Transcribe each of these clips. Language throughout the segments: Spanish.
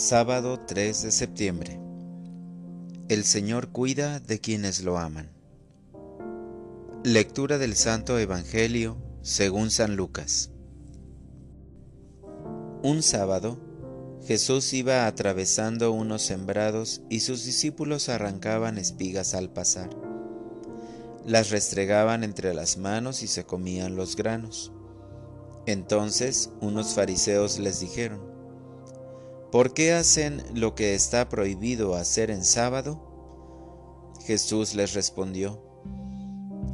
Sábado 3 de septiembre. El Señor cuida de quienes lo aman. Lectura del Santo Evangelio según San Lucas. Un sábado, Jesús iba atravesando unos sembrados y sus discípulos arrancaban espigas al pasar. Las restregaban entre las manos y se comían los granos. Entonces unos fariseos les dijeron, ¿por qué hacen lo que está prohibido hacer en sábado? Jesús les respondió,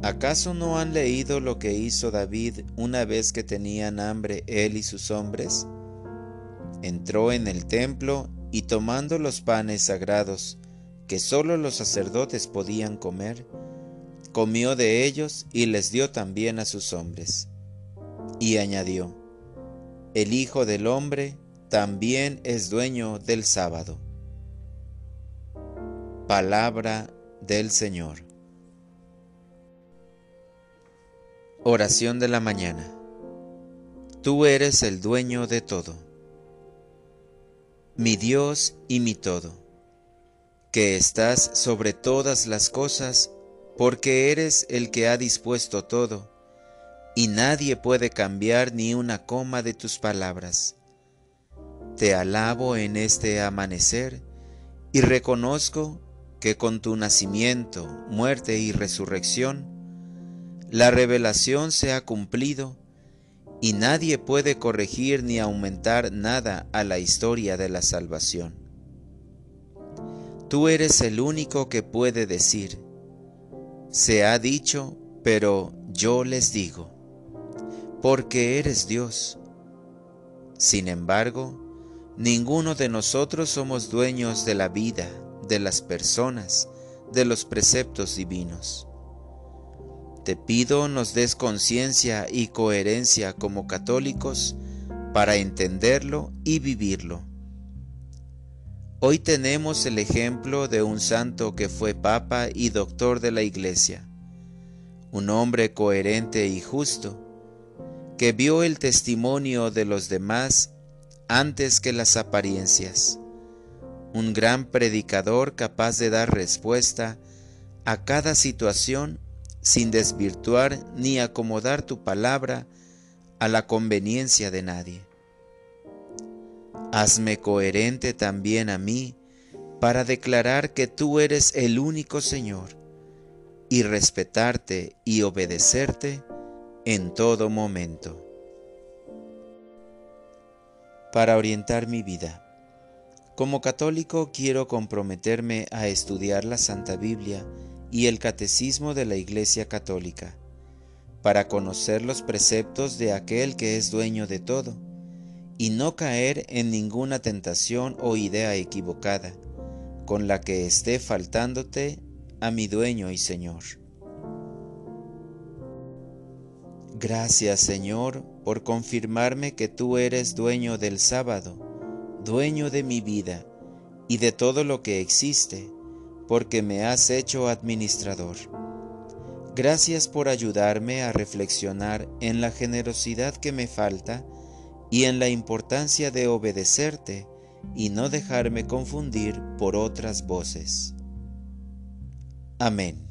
¿acaso no han leído lo que hizo David una vez que tenían hambre él y sus hombres? Entró en el templo y tomando los panes sagrados, que sólo los sacerdotes podían comer, comió de ellos y les dio también a sus hombres y añadió, El Hijo del Hombre también es dueño del sábado. Palabra del Señor. Oración de la mañana. Tú eres el dueño de todo, mi Dios y mi todo, que estás sobre todas las cosas, porque eres el que ha dispuesto todo y nadie puede cambiar ni una coma de tus palabras. Te alabo en este amanecer y reconozco que con tu nacimiento, muerte y resurrección, la revelación se ha cumplido y nadie puede corregir ni aumentar nada a la historia de la salvación. Tú eres el único que puede decir, se ha dicho, pero yo les digo porque eres Dios. Sin embargo, ninguno de nosotros somos dueños de la vida, de las personas, de los preceptos divinos. Te pido nos des conciencia y coherencia como católicos para entenderlo y vivirlo. Hoy tenemos el ejemplo de un santo que fue papa y doctor de la Iglesia, un hombre coherente y justo, que vio el testimonio de los demás antes que las apariencias, un gran predicador capaz de dar respuesta a cada situación sin desvirtuar ni acomodar tu palabra a la conveniencia de nadie. Hazme coherente también a mí para declarar que tú eres el único Señor y respetarte y obedecerte en todo momento. Para orientar mi vida. Como católico quiero comprometerme a estudiar la Santa Biblia y el Catecismo de la Iglesia Católica, para conocer los preceptos de aquel que es dueño de todo, y no caer en ninguna tentación o idea equivocada, con la que esté faltándote a mi dueño y Señor. Gracias Señor por confirmarme que tú eres dueño del sábado, dueño de mi vida y de todo lo que existe, porque me has hecho administrador. Gracias por ayudarme a reflexionar en la generosidad que me falta y en la importancia de obedecerte y no dejarme confundir por otras voces. Amén.